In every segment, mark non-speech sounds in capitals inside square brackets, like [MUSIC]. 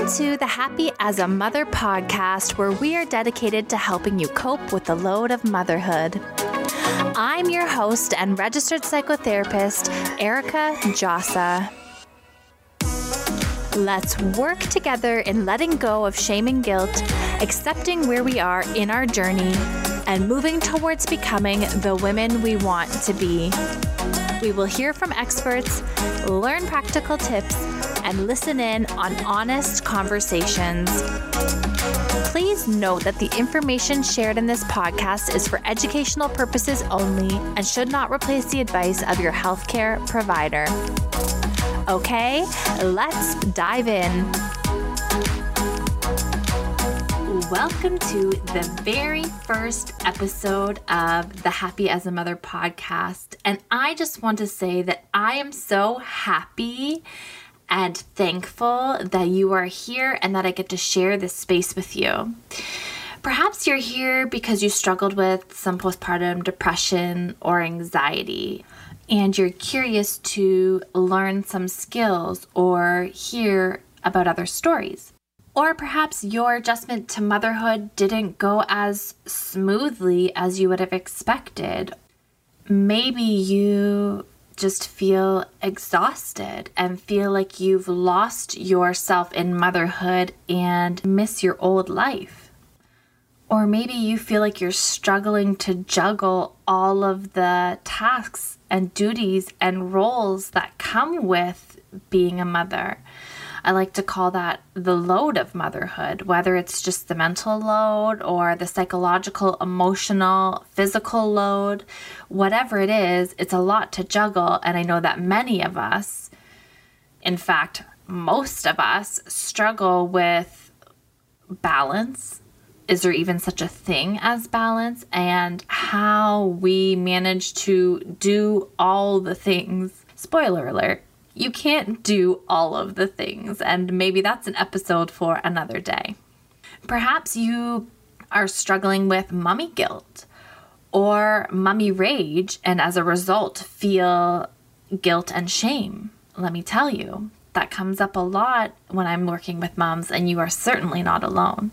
Welcome to the Happy as a Mother podcast, where we are dedicated to helping you cope with the load of motherhood. I'm your host and registered psychotherapist, Erica Djossa. Let's work together in letting go of shame and guilt, accepting where we are in our journey, and moving towards becoming the women we want to be. We will hear from experts, learn practical tips, and listen in on honest conversations. Please note that the information shared in this podcast is for educational purposes only and should not replace the advice of your healthcare provider. Okay, let's dive in. Welcome to the very first episode of the Happy as a Mother podcast. And I just want to say that I am so happy and thankful that you are here and that I get to share this space with you. Perhaps you're here because you struggled with some postpartum depression or anxiety, and you're curious to learn some skills or hear about other stories. Or perhaps your adjustment to motherhood didn't go as smoothly as you would have expected. Maybe you just feel exhausted and feel like you've lost yourself in motherhood and miss your old life. Or maybe you feel like you're struggling to juggle all of the tasks and duties and roles that come with being a mother. I like to call that the load of motherhood, whether it's just the mental load or the psychological, emotional, physical load, whatever it is, it's a lot to juggle. And I know that many of us, in fact, most of us, struggle with balance. Is there even such a thing as balance? And how we manage to do all the things. Spoiler alert you can't do all of the things, and maybe that's an episode for another day. Perhaps you are struggling with mummy guilt or mummy rage, and as a result, feel guilt and shame. Let me tell you, that comes up a lot when I'm working with moms, and you are certainly not alone.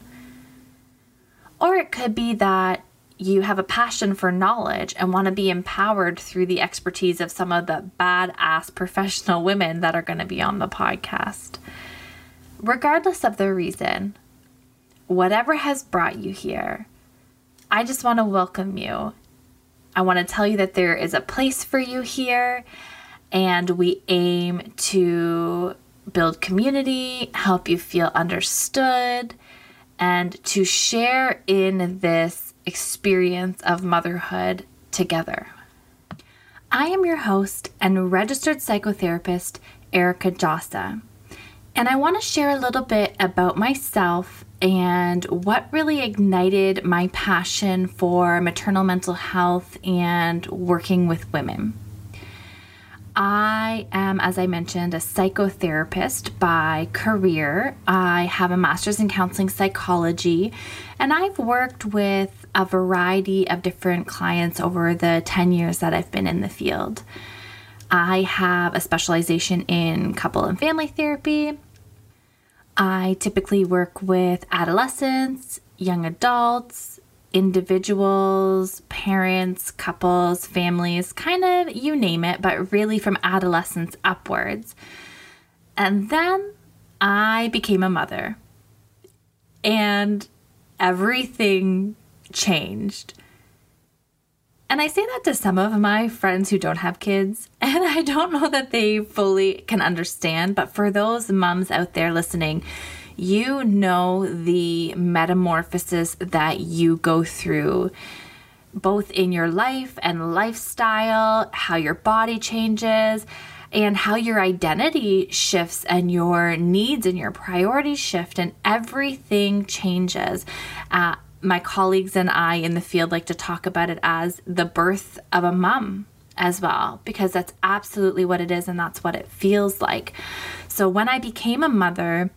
Or it could be that you have a passion for knowledge and want to be empowered through the expertise of some of the badass professional women that are going to be on the podcast. Regardless of the reason, whatever has brought you here, I just want to welcome you. I want to tell you that there is a place for you here, and we aim to build community, help you feel understood, and to share in this experience of motherhood together. I am your host and registered psychotherapist, Erica Djossa, and I want to share a little bit about myself and what really ignited my passion for maternal mental health and working with women. I am, as I mentioned, a psychotherapist by career. I have a master's in counseling psychology, and I've worked with a variety of different clients over the 10 years that I've been in the field. I have a specialization in couple and family therapy. I typically work with adolescents, young adults, individuals, parents, couples, families, kind of you name it, but really from adolescence upwards. And then I became a mother. And everything changed. And I say that to some of my friends who don't have kids, [LAUGHS] and I don't know that they fully can understand, but for those moms out there listening, you know the metamorphosis that you go through both in your life and lifestyle, how your body changes, and how your identity shifts and your needs and your priorities shift, and everything changes. Uh, my colleagues and I in the field like to talk about it as the birth of a mom as well, because that's absolutely what it is and that's what it feels like. So when I became a mother,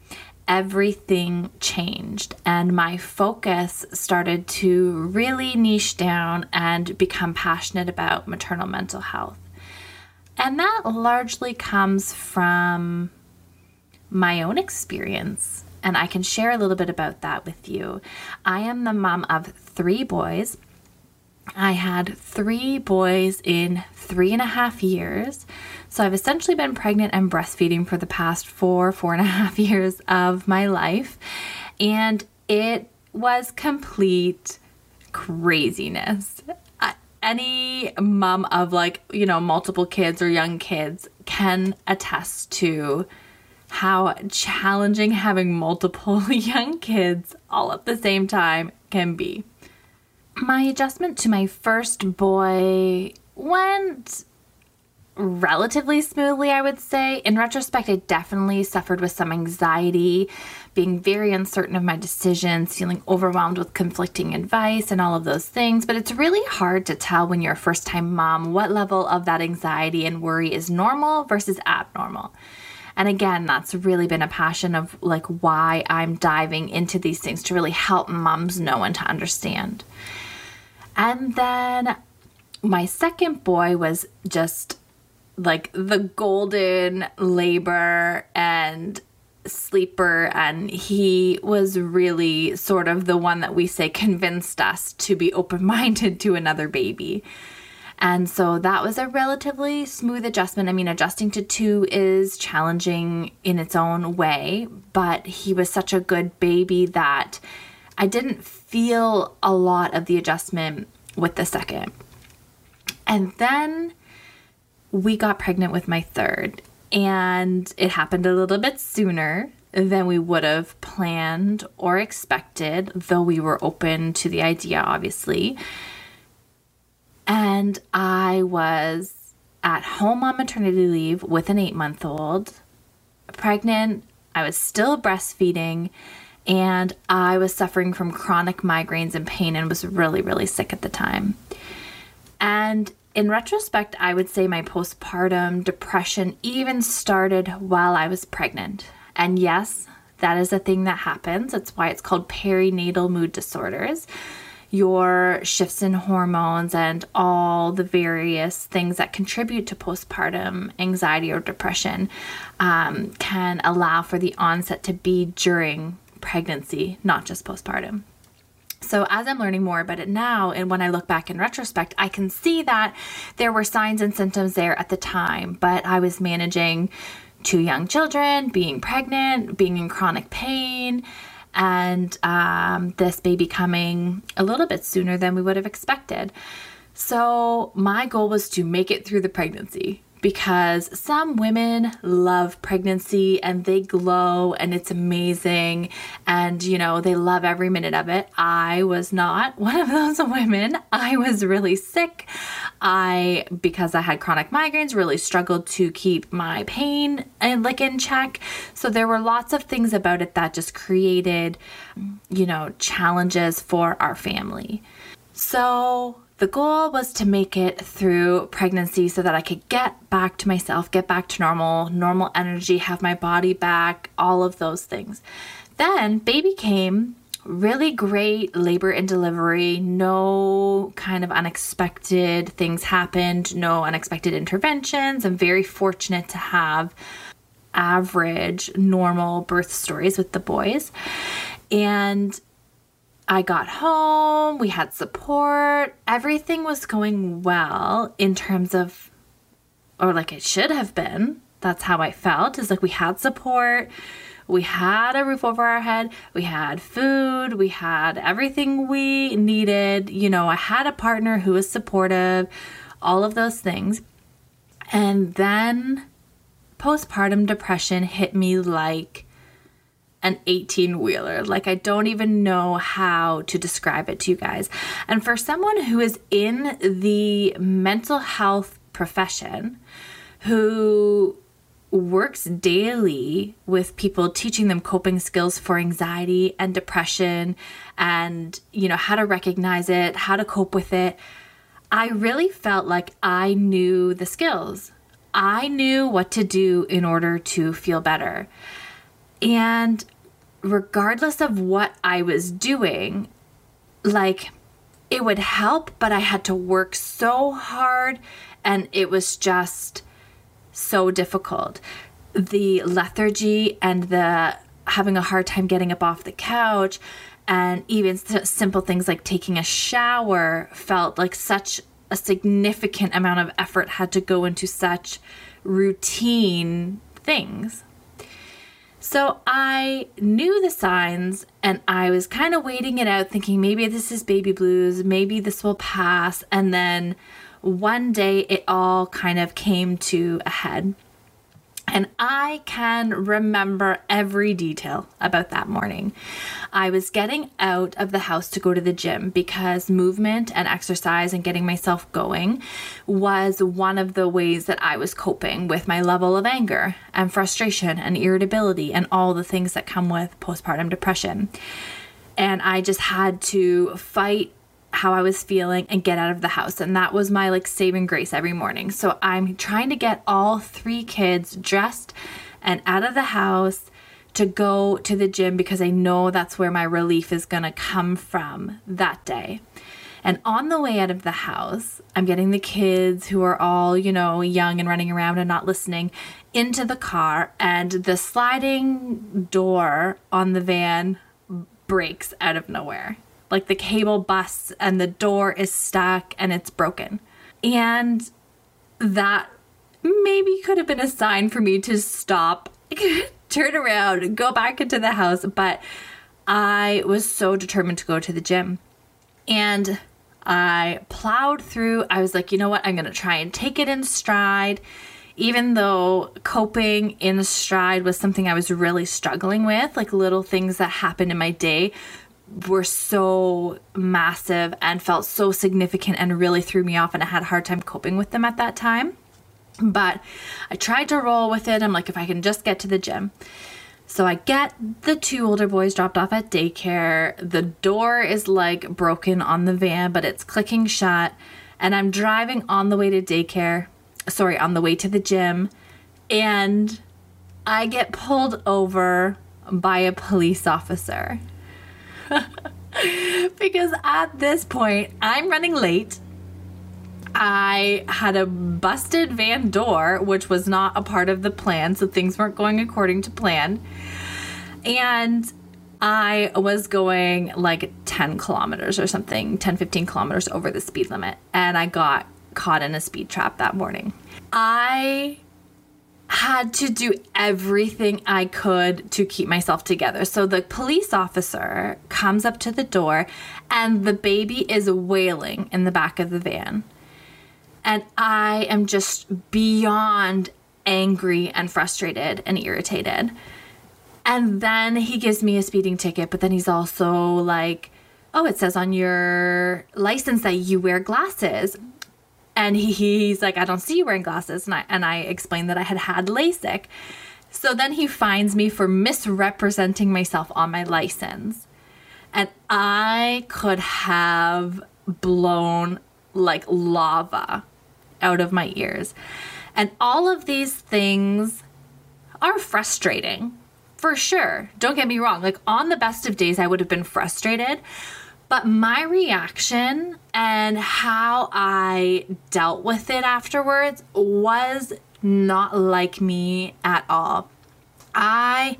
everything changed and my focus started to really niche down and become passionate about maternal mental health. And that largely comes from my own experience and I can share a little bit about that with you. I am the mom of three boys. I had three boys in three and a half years. So I've essentially been pregnant and breastfeeding for the past four, four and a [LAUGHS] half years of my life. And it was complete craziness. Any mom of like, you know, multiple kids or young kids can attest to how challenging having multiple [LAUGHS] young kids all at the same time can be. My adjustment to my first boy went relatively smoothly, I would say. In retrospect, I definitely suffered with some anxiety, being very uncertain of my decisions, feeling overwhelmed with conflicting advice, and all of those things. But it's really hard to tell when you're a first time mom what level of that anxiety and worry is normal versus abnormal. And again, that's really been a passion of like why I'm diving into these things to really help moms know and to understand. And then my second boy was just like the golden labor and sleeper and he was really sort of the one that we say convinced us to be open-minded to another baby. And so that was a relatively smooth adjustment. I mean, adjusting to two is challenging in its own way, but he was such a good baby that I didn't feel a lot of the adjustment with the second. And then we got pregnant with my third, and it happened a little bit sooner than we would have planned or expected, though we were open to the idea, obviously. And I was at home on maternity leave with an eight month old, pregnant. I was still breastfeeding, and I was suffering from chronic migraines and pain and was really, really sick at the time. And in retrospect, I would say my postpartum depression even started while I was pregnant. And yes, that is a thing that happens. That's why it's called perinatal mood disorders. Your shifts in hormones and all the various things that contribute to postpartum anxiety or depression um, can allow for the onset to be during pregnancy, not just postpartum. So, as I'm learning more about it now, and when I look back in retrospect, I can see that there were signs and symptoms there at the time, but I was managing two young children, being pregnant, being in chronic pain, and um, this baby coming a little bit sooner than we would have expected. So, my goal was to make it through the pregnancy because some women love pregnancy and they glow and it's amazing and you know they love every minute of it. I was not [LAUGHS] one of those women. I was really sick. I because I had chronic migraines really struggled to keep my pain and like in check. So there were lots of things about it that just created you know challenges for our family. So the goal was to make it through pregnancy so that I could get back to myself, get back to normal, normal energy, have my body back, all of those things. Then baby came, really great labor and delivery, no kind of unexpected things happened, no unexpected interventions. I'm very fortunate to have average, normal birth stories with the boys. And I got home, we had support, everything was going well in terms of, or like it should have been. That's how I felt, is like we had support, we had a roof over our head, we had food, we had everything we needed. You know, I had a partner who was supportive, all of those things. And then postpartum depression hit me like an 18 wheeler. Like, I don't even know how to describe it to you guys. And for someone who is in the mental health profession, who works daily with people teaching them coping skills for anxiety and depression and you know how to recognize it how to cope with it i really felt like i knew the skills i knew what to do in order to feel better and regardless of what I was doing, like it would help, but I had to work so hard and it was just so difficult. The lethargy and the having a hard time getting up off the couch. And even simple things like taking a shower felt like such a significant amount of effort had to go into such routine things. So I knew the signs and I was kind of waiting it out, thinking maybe this is baby blues, maybe this will pass. And then one day it all kind of came to a head. And I can remember every detail about that morning. I was getting out of the house to go to the gym because movement and exercise and getting myself going was one of the ways that I was coping with my level of anger and frustration and irritability and all the things that come with postpartum depression. And I just had to fight how I was feeling and get out of the house. And that was my like saving grace every morning. So I'm trying to get all three kids dressed and out of the house to go to the gym because I know that's where my relief is going to come from that day. And on the way out of the house, I'm getting the kids who are all, you know, young and running around and not listening into the car, and the sliding door on the van breaks out of nowhere like the cable busts and the door is stuck and it's broken. And that maybe could have been a sign for me to stop, [LAUGHS] turn around, go back into the house. But I was so determined to go to the gym. And I plowed through. I was like, you know what? I'm going to try and take it in stride. Even though coping in stride was something I was really struggling with, like little things that happened in my day were so massive and felt so significant and really threw me off and I had a hard time coping with them at that time. But I tried to roll with it. I'm like, if I can just get to the gym. So I get the two older boys dropped off at daycare. The door is like broken on the van, but it's clicking shut. And I'm driving on the way to daycare, sorry, on the way to the gym. And I get pulled over by a police officer. [LAUGHS] because at this point, I'm running late. I had a busted van door, which was not a part of the plan, so things weren't going according to plan. And I was going like 10 kilometers or something, 10, 15 kilometers over the speed limit. And I got caught in a speed trap that morning. I had to do everything I could to keep myself together. So the police officer comes up to the door and the baby is wailing in the back of the van. And I am just beyond angry and frustrated and irritated. And then he gives me a speeding ticket, but then he's also like, Oh, it says on your license that you wear glasses and he, he's like, I don't see you wearing glasses. And I, and I explained that I had had LASIK. So then he finds me for misrepresenting myself on my license. And I could have blown like lava out of my ears. And all of these things are frustrating for sure. Don't get me wrong. Like on the best of days, I would have been frustrated. But my reaction and how I dealt with it afterwards was not like me at all. I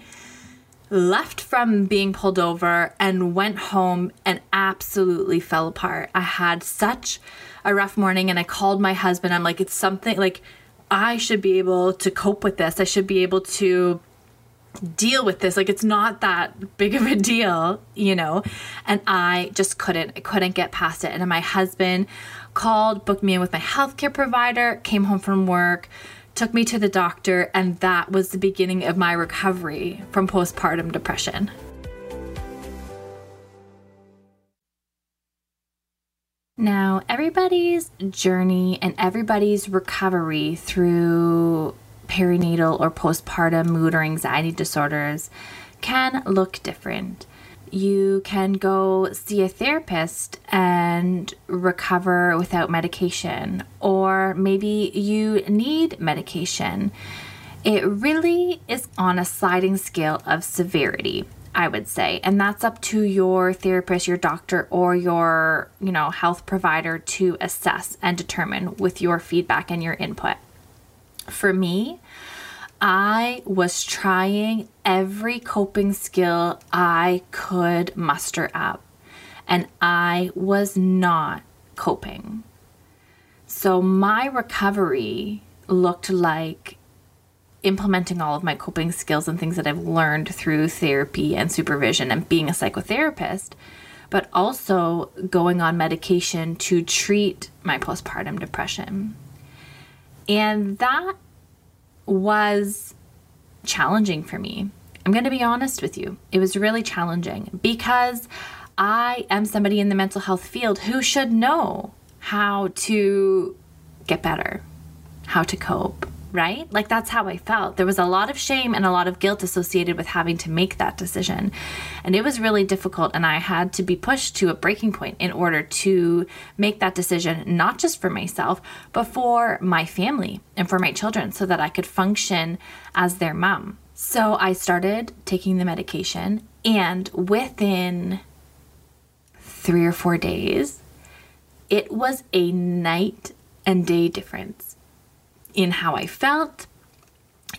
left from being pulled over and went home and absolutely fell apart. I had such a rough morning and I called my husband. I'm like, it's something like I should be able to cope with this. I should be able to deal with this. Like it's not that big of a deal you know? And i just couldn't I couldn't get past it. And my husband called booked me in with my healthcare provider came home from work took me to the doctor and that was the beginning of my recovery from postpartum depression. Now, everybody's journey and everybody's recovery through perinatal or postpartum mood or anxiety disorders can look different. You can go see a therapist and recover without medication, or maybe you need medication. It really is on a sliding scale of severity. I would say. And that's up to your therapist, your doctor, or your, you know, health provider to assess and determine with your feedback and your input. For me, I was trying every coping skill I could muster up, and I was not coping. So my recovery looked like implementing all of my coping skills and things that I've learned through therapy and supervision and being a psychotherapist, but also going on medication to treat my postpartum depression. And that was challenging for me. I'm going to be honest with you. It was really challenging because I am somebody in the mental health field who should know how to get better, how to cope, right? Like that's how I felt. There was a lot of shame and a lot of guilt associated with having to make that decision. And it was really difficult. And I had to be pushed to a breaking point in order to make that decision, not just for myself, but for my family and for my children so that I could function as their mom. So I started taking the medication, and within three or four days, it was a night and day difference in how I felt,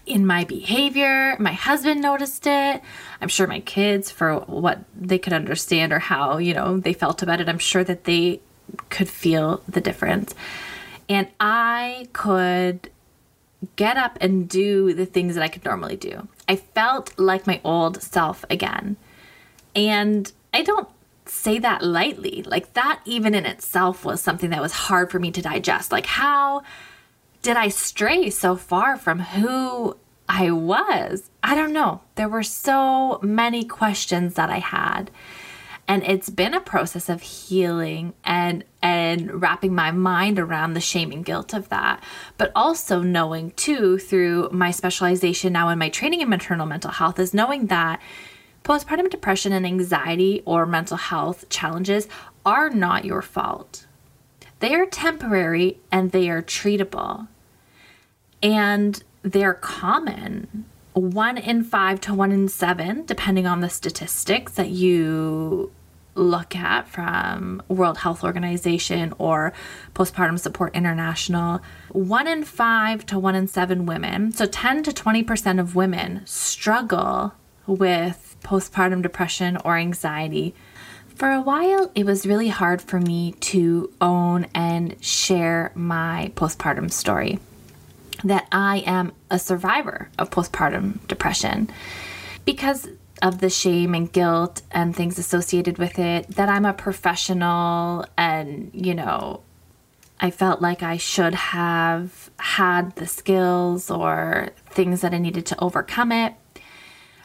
in my behavior. My husband noticed it. I'm sure my kids, for what they could understand or how, you know, they felt about it, I'm sure that they could feel the difference. And I could get up and do the things that I could normally do. I felt like my old self again. And I don't say that lightly. Like that, even in itself, was something that was hard for me to digest. Like, how did I stray so far from who I was? I don't know. There were so many questions that I had. And it's been a process of healing and and wrapping my mind around the shame and guilt of that, but also knowing too through my specialization now in my training in maternal mental health is knowing that postpartum depression and anxiety or mental health challenges are not your fault. They are temporary and they are treatable. And they're common. One in five to one in seven, depending on the statistics that you look at from World Health Organization or Postpartum Support International, one in five to one in seven women, so 10 to 20% of women struggle with postpartum depression or anxiety for a while, it was really hard for me to own and share my postpartum story. That I am a survivor of postpartum depression because of the shame and guilt and things associated with it, that I'm a professional and, you know, I felt like I should have had the skills or things that I needed to overcome it.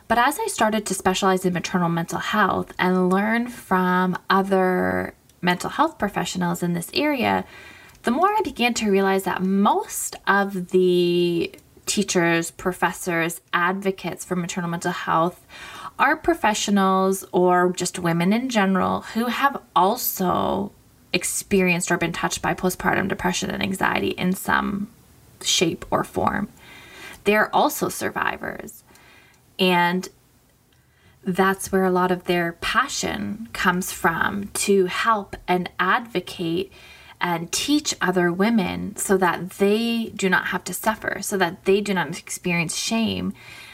But as I started to specialize in maternal mental health and learn from other mental health professionals in this area, the more I began to realize that most of the teachers, professors, advocates for maternal mental health are professionals or just women in general who have also experienced or been touched by postpartum depression and anxiety in some shape or form. They're also survivors. And that's where a lot of their passion comes from to help and advocate and teach other women so that they do not have to suffer, so that they do not experience shame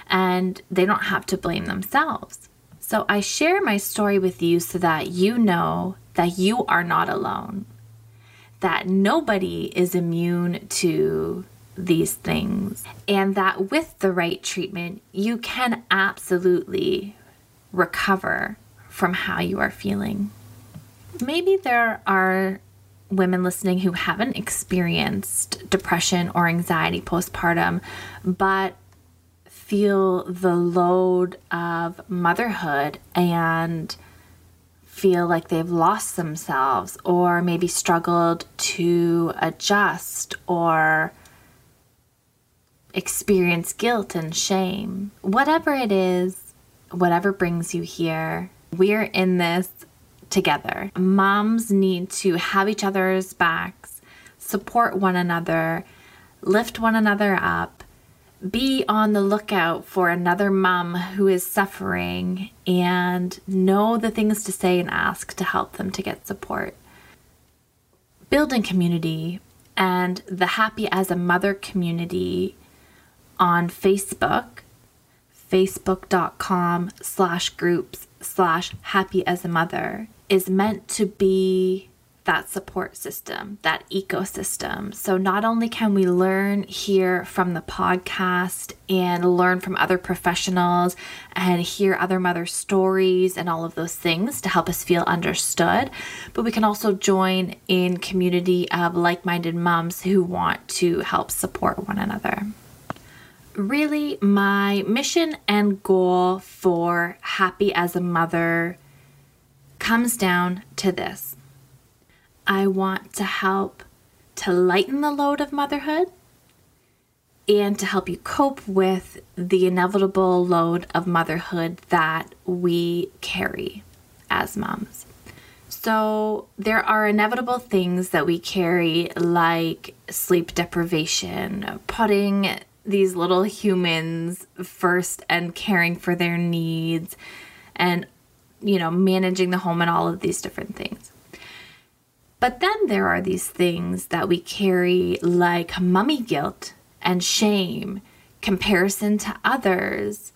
and they don't have to blame themselves. So I share my story with you so that you know that you are not alone, that nobody is immune to these things, and that with the right treatment, you can absolutely recover from how you are feeling. Maybe there are women listening who haven't experienced depression or anxiety postpartum, but feel the load of motherhood and feel like they've lost themselves or maybe struggled to adjust or experience guilt and shame. Whatever it is, whatever brings you here, we're in this together. Moms need to have each other's backs, support one another, lift one another up, be on the lookout for another mom who is suffering, and know the things to say and ask to help them to get support. Building community and the Happy as a Mother community on Facebook, facebook.com slash groups slash happy as a mother, is meant to be that support system, that ecosystem. So, not only can we learn here from the podcast and learn from other professionals and hear other mother stories and all of those things to help us feel understood, but we can also join in community of like-minded moms who want to help support one another. Really, my mission and goal for Happy as a Mother comes down to this I want to help to lighten the load of motherhood and to help you cope with the inevitable load of motherhood that we carry as moms. So, there are inevitable things that we carry, like sleep deprivation, putting these little humans first and caring for their needs, and, you know, managing the home and all of these different things. But then there are these things that we carry like mummy guilt and shame, comparison to others,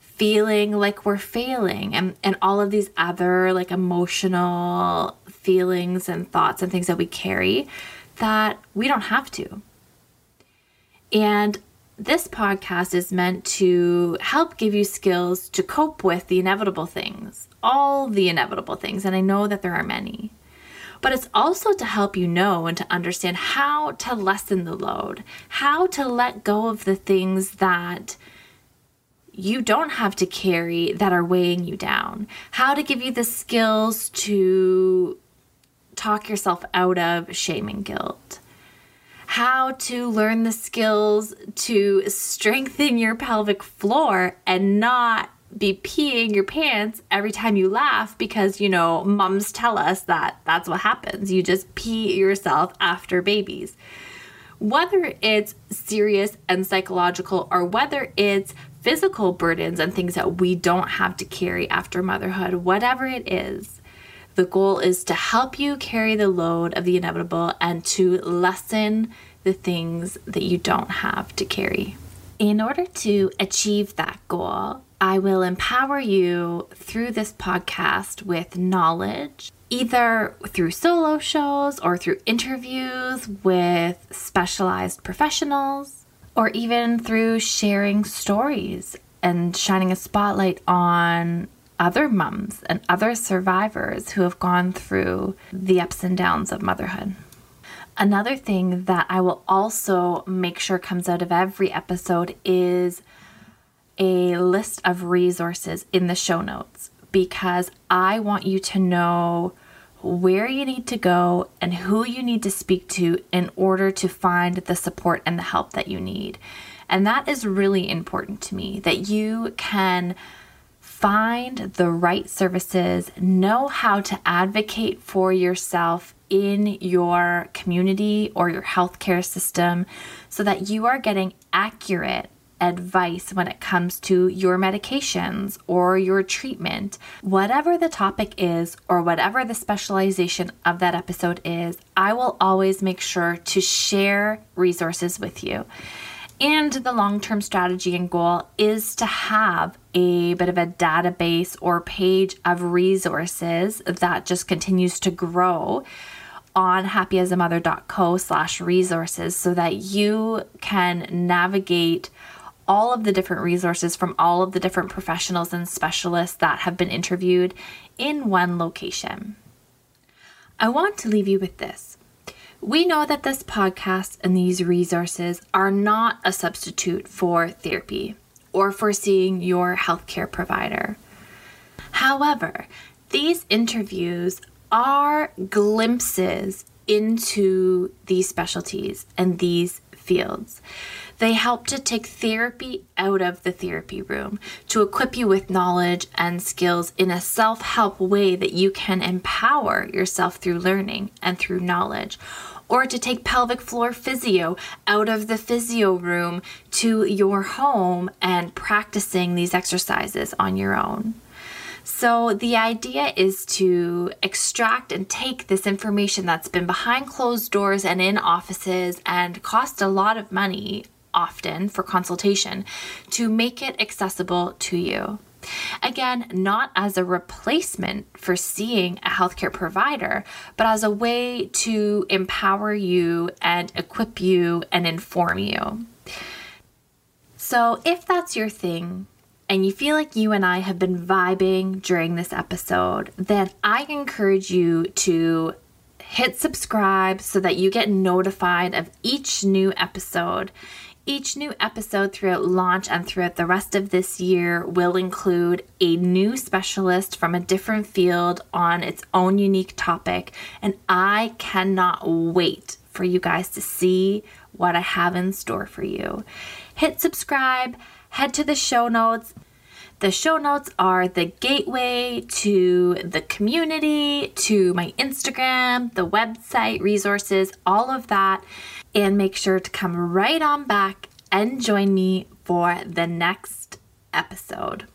feeling like we're failing, and, and all of these other like emotional feelings and thoughts and things that we carry that we don't have to. And this podcast is meant to help give you skills to cope with the inevitable things, all the inevitable things. And I know that there are many but it's also to help you know and to understand how to lessen the load, how to let go of the things that you don't have to carry that are weighing you down, how to give you the skills to talk yourself out of shame and guilt how to learn the skills to strengthen your pelvic floor and not be peeing your pants every time you laugh because, you know, mums tell us that that's what happens. You just pee yourself after babies. Whether it's serious and psychological or whether it's physical burdens and things that we don't have to carry after motherhood, whatever it is, the goal is to help you carry the load of the inevitable and to lessen the things that you don't have to carry. In order to achieve that goal, I will empower you through this podcast with knowledge, either through solo shows or through interviews with specialized professionals, or even through sharing stories and shining a spotlight on other mums and other survivors who have gone through the ups and downs of motherhood. Another thing that I will also make sure comes out of every episode is a list of resources in the show notes because I want you to know where you need to go and who you need to speak to in order to find the support and the help that you need. And that is really important to me that you can find the right services, know how to advocate for yourself in your community or your healthcare system so that you are getting accurate advice when it comes to your medications or your treatment. Whatever the topic is, or whatever the specialization of that episode is, I will always make sure to share resources with you. And the long term strategy and goal is to have a bit of a database or page of resources that just continues to grow on happyasamother.co slash resources so that you can navigate all of the different resources from all of the different professionals and specialists that have been interviewed in one location. I want to leave you with this. We know that this podcast and these resources are not a substitute for therapy or for seeing your healthcare provider. However, these interviews are glimpses into these specialties and these fields. They help to take therapy out of the therapy room to equip you with knowledge and skills in a self help way that you can empower yourself through learning and through knowledge. Or to take pelvic floor physio out of the physio room to your home and practicing these exercises on your own. So, the idea is to extract and take this information that's been behind closed doors and in offices and cost a lot of money often for consultation to make it accessible to you. Again, not as a replacement for seeing a healthcare provider, but as a way to empower you and equip you and inform you. So, if that's your thing, and you feel like you and I have been vibing during this episode, then I encourage you to hit subscribe so that you get notified of each new episode. Each new episode throughout launch and throughout the rest of this year will include a new specialist from a different field on its own unique topic. And I cannot wait for you guys to see what I have in store for you. Hit subscribe, head to the show notes. The show notes are the gateway to the community, to my Instagram, the website, resources, all of that. And make sure to come right on back and join me for the next episode.